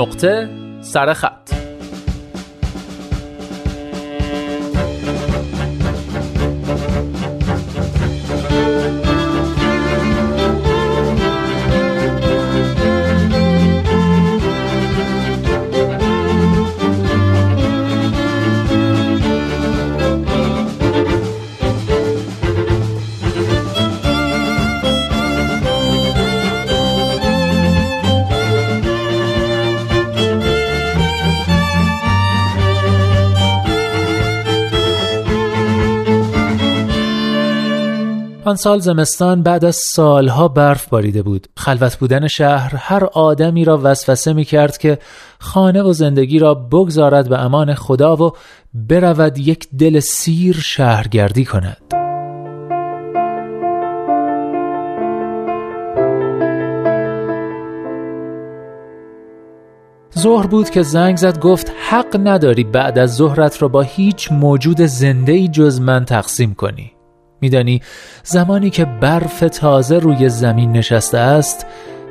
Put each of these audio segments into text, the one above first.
نقطه سرخط آن سال زمستان بعد از سالها برف باریده بود. خلوت بودن شهر هر آدمی را وسوسه می کرد که خانه و زندگی را بگذارد به امان خدا و برود یک دل سیر شهرگردی کند. ظهر بود که زنگ زد گفت حق نداری بعد از ظهرت را با هیچ موجود زنده ای جز من تقسیم کنی. میدانی زمانی که برف تازه روی زمین نشسته است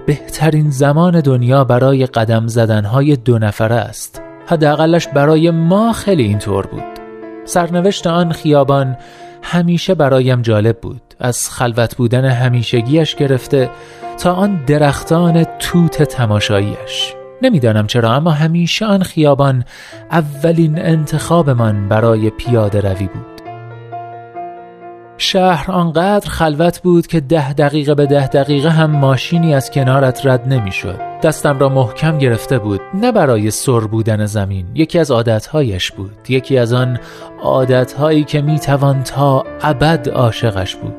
بهترین زمان دنیا برای قدم زدنهای دو نفره است. حداقلش برای ما خیلی اینطور بود. سرنوشت آن خیابان همیشه برایم جالب بود. از خلوت بودن همیشگیش گرفته تا آن درختان توت تماشاییش. نمی‌دانم چرا اما همیشه آن خیابان اولین انتخاب من برای پیاده روی بود. شهر آنقدر خلوت بود که ده دقیقه به ده دقیقه هم ماشینی از کنارت رد نمی‌شد. دستم را محکم گرفته بود نه برای سر بودن زمین. یکی از عادتهایش بود. یکی از آن عادتهایی که می‌توان تا ابد عاشقش بود.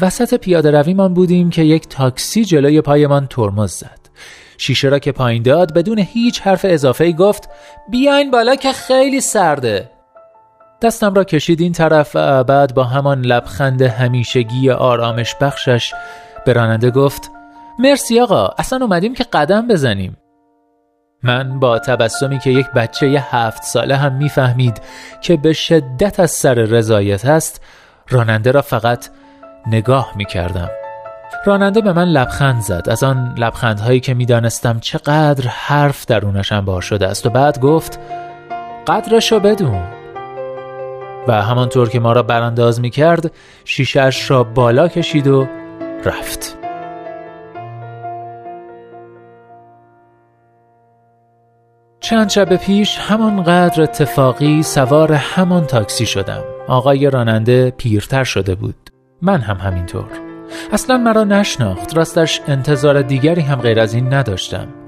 وسط پیاده رویمان بودیم که یک تاکسی جلوی پایمان ترمز زد. شیشه را که پایین داد بدون هیچ حرف اضافه گفت بیاین بالا که خیلی سرده. دستم را کشید این طرف و بعد با همان لبخند همیشگی آرامش بخشش به راننده گفت مرسی آقا اصلا اومدیم که قدم بزنیم. من با تبسمی که یک بچه ی هفت ساله هم می‌فهمید که به شدت از سر رضایت است راننده را فقط نگاه می کردم. راننده به من لبخند زد. از آن لبخندهایی که می‌دانستم چقدر حرف درونش بار شده است و بعد گفت قدرشو بدون. و همانطور که ما را برانداز می کرد شیشش را بالا کشید و رفت. چند شب پیش همانقدر اتفاقی سوار همان تاکسی شدم. آقای راننده پیرتر شده بود. من هم همینطور. اصلا مرا نشناخت. راستش انتظار دیگری هم غیر از این نداشتم.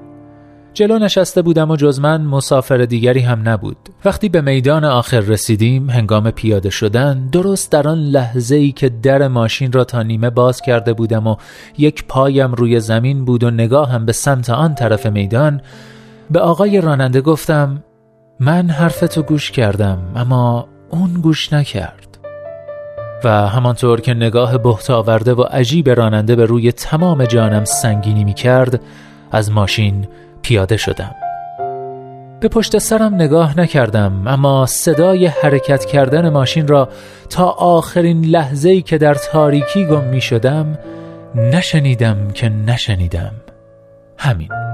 جلو نشسته بودم و جز من مسافر دیگری هم نبود. وقتی به میدان آخر رسیدیم هنگام پیاده شدن درست در آن لحظه ای که در ماشین را تا نیمه باز کرده بودم و یک پایم روی زمین بود و نگاهم به سمت آن طرف میدان به آقای راننده گفتم من حرفتو گوش کردم اما اون گوش نکرد. و همانطور که نگاه بهت آورده و عجیب راننده به روی تمام جانم سنگینی می کرد از ماشین پیاده شدم. به پشت سرم نگاه نکردم اما صدای حرکت کردن ماشین را تا آخرین لحظه ای که در تاریکی گم می شدم نشنیدم که نشنیدم. همین.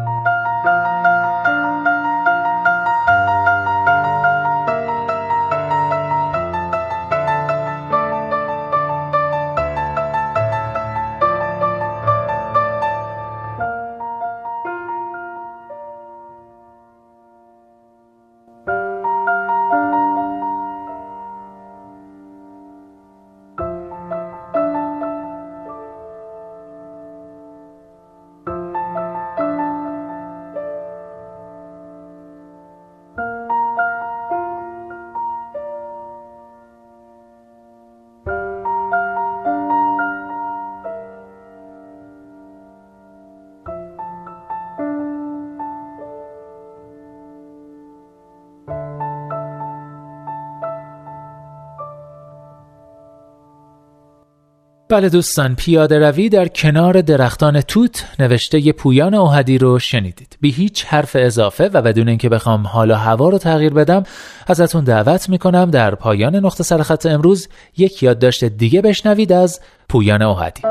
بله دوستان پیاده روی در کنار درختان توت نوشته پویان اوهدی رو شنیدید. بی هیچ حرف اضافه و بدون اینکه بخوام حال و هوا رو تغییر بدم ازتون دعوت می‌کنم در پایان نقطه سرخط امروز یک یادداشت دیگه بشنوید از پویان اوهدی.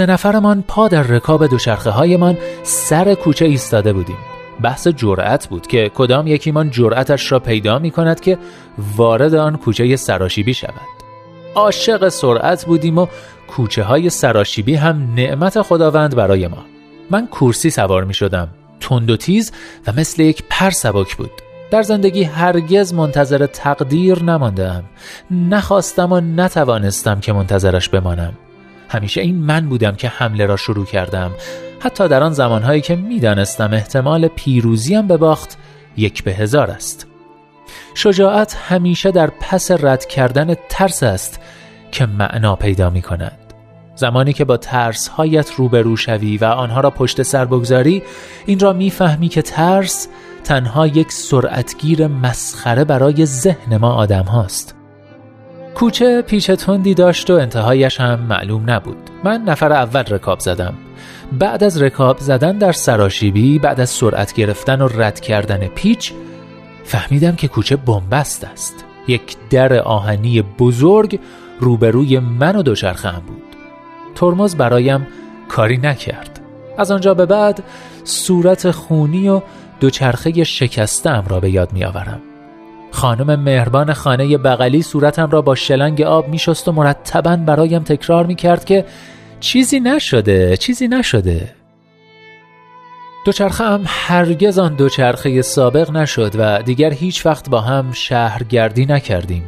سه نفرمان پا در رکاب دوچرخه هایمان سر کوچه ایستاده بودیم. بحث جرأت بود که کدام یکیمان جرأتش را پیدا می کند که وارد آن کوچه سراشیبی شود. عاشق سرعت بودیم و کوچه های سراشیبی هم نعمت خداوند برای ما. من کورسی سوار می شدم تند و تیز و مثل یک پر سبک بود. در زندگی هرگز منتظر تقدیر نماندم نخواستم و نتوانستم که منتظرش بمانم. همیشه این من بودم که حمله را شروع کردم. حتی در آن زمانهایی که می‌دانستم احتمال پیروزیم به باخت یک به هزار است. شجاعت همیشه در پس رد کردن ترس است که معنا پیدا می کند زمانی که با ترس هایت روبرو شوی و آنها را پشت سر بگذاری این را می‌فهمی که ترس تنها یک سرعتگیر مسخره برای ذهن ما آدم هاست کوچه پیچ تندی داشت و انتهایش هم معلوم نبود. من نفر اول رکاب زدم. بعد از رکاب زدن در سراشیبی بعد از سرعت گرفتن و رد کردن پیچ فهمیدم که کوچه بنبست است. یک در آهنی بزرگ روبروی من و دوچرخه هم بود. ترمز برایم کاری نکرد. از آنجا به بعد صورت خونی و دوچرخه شکستم را به یاد می آورم خانم مهربان خانه بغلی صورتم را با شلنگ آب می شست و مرتبا برایم تکرار می کرد که چیزی نشده چیزی نشده. دوچرخه هم هرگز آن دوچرخه سابق نشد و دیگر هیچ وقت با هم شهرگردی نکردیم.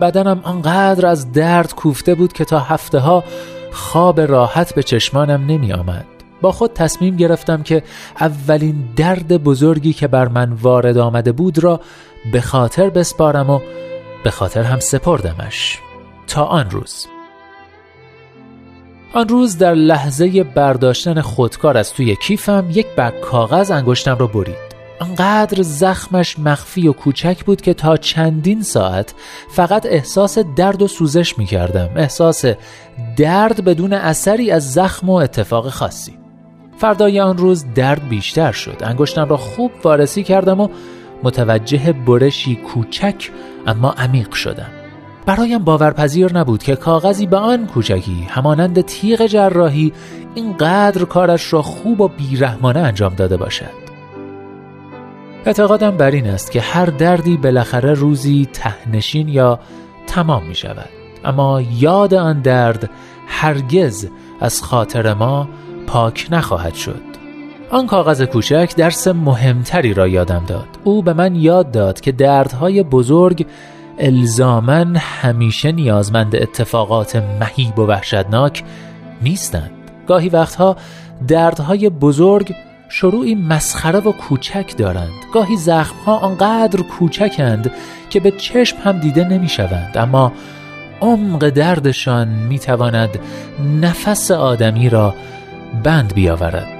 بدنم آنقدر از درد کوفته بود که تا هفته ها خواب راحت به چشمانم نمی آمد با خود تصمیم گرفتم که اولین درد بزرگی که بر من وارد آمده بود را به خاطر بسپارم و به خاطر هم سپردمش. تا آن روز. آن روز در لحظه برداشتن خودکار از توی کیفم یک برگ کاغذ انگشتم را برید. انقدر زخمش مخفی و کوچک بود که تا چندین ساعت فقط احساس درد و سوزش می کردم احساس درد بدون اثری از زخم و اتفاق خاصی. فردای آن روز درد بیشتر شد. انگشتم را خوب وارسی کردم و متوجه برشی کوچک اما عمیق شدم. برایم باورپذیر نبود که کاغذی به آن کوچکی همانند تیغ جراحی اینقدر کارش را خوب و بیرحمانه انجام داده باشد. اعتقادم بر این است که هر دردی بالاخره روزی تهنشین یا تمام می شود اما یاد آن درد هرگز از خاطر ما پاک نخواهد شد. آن کاغذ کوچک درس مهمتری را یادم داد. او به من یاد داد که دردهای بزرگ الزامن همیشه نیازمند اتفاقات مهیب و وحشتناک نیستند. گاهی وقتها دردهای بزرگ شروعی مسخره و کوچک دارند. گاهی زخمها آنقدر کوچکند که به چشم هم دیده نمی شوند اما عمق دردشان می تواند نفس آدمی را بند بیاورد.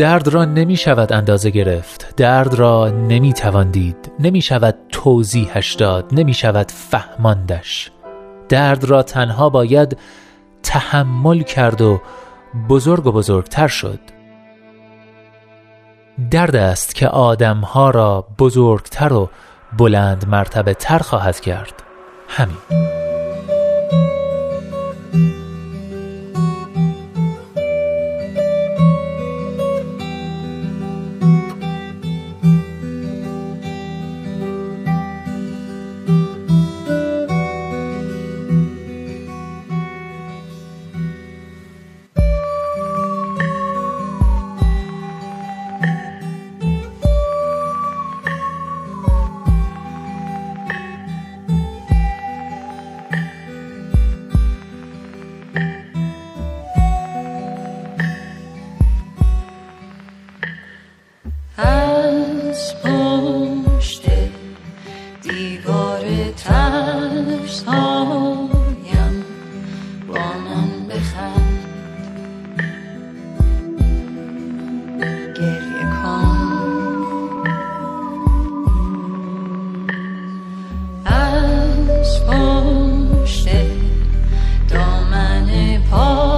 درد را نمی شود اندازه گرفت. درد را نمی توان دید نمی شود توضیحش داد. نمی شود فهماندش. درد را تنها باید تحمل کرد و بزرگ و بزرگتر شد. درد است که آدمها را بزرگتر و بلند مرتبه تر خواهد کرد. همین. Oh.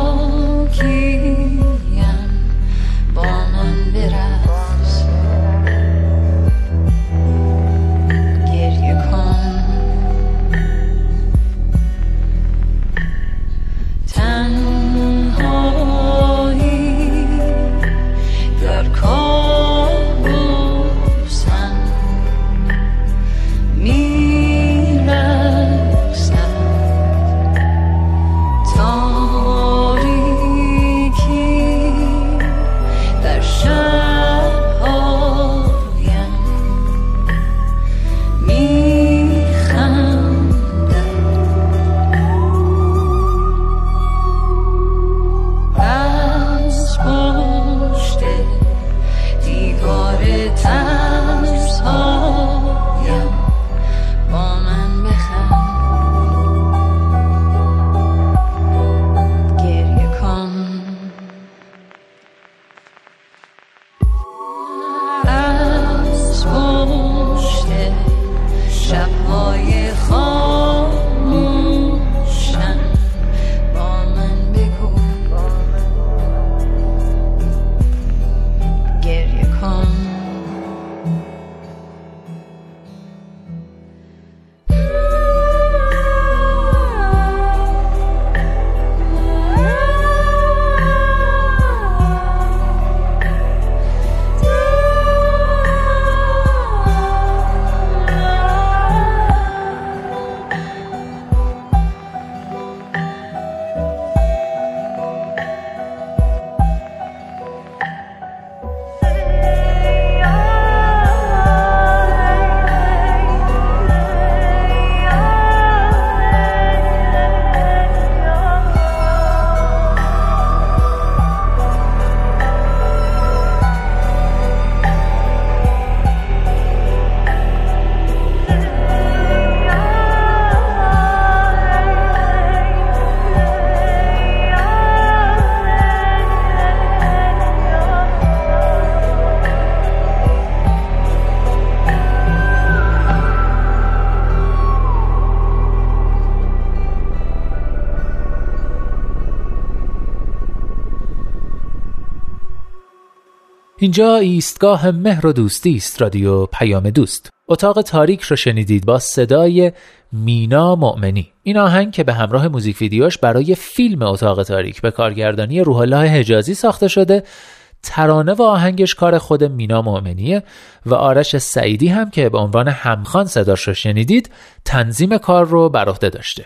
اینجا ایستگاه مهر و دوستی است رادیو پیام دوست. اتاق تاریک رو شنیدید با صدای مینا مؤمنی. این آهنگ که به همراه موزیک ویدیوش برای فیلم اتاق تاریک به کارگردانی روح الله حجازی ساخته شده ترانه و آهنگش کار خود مینا مؤمنیه و آرش سعیدی هم که به عنوان همخان صداش رو شنیدید تنظیم کار رو بر عهده داشته.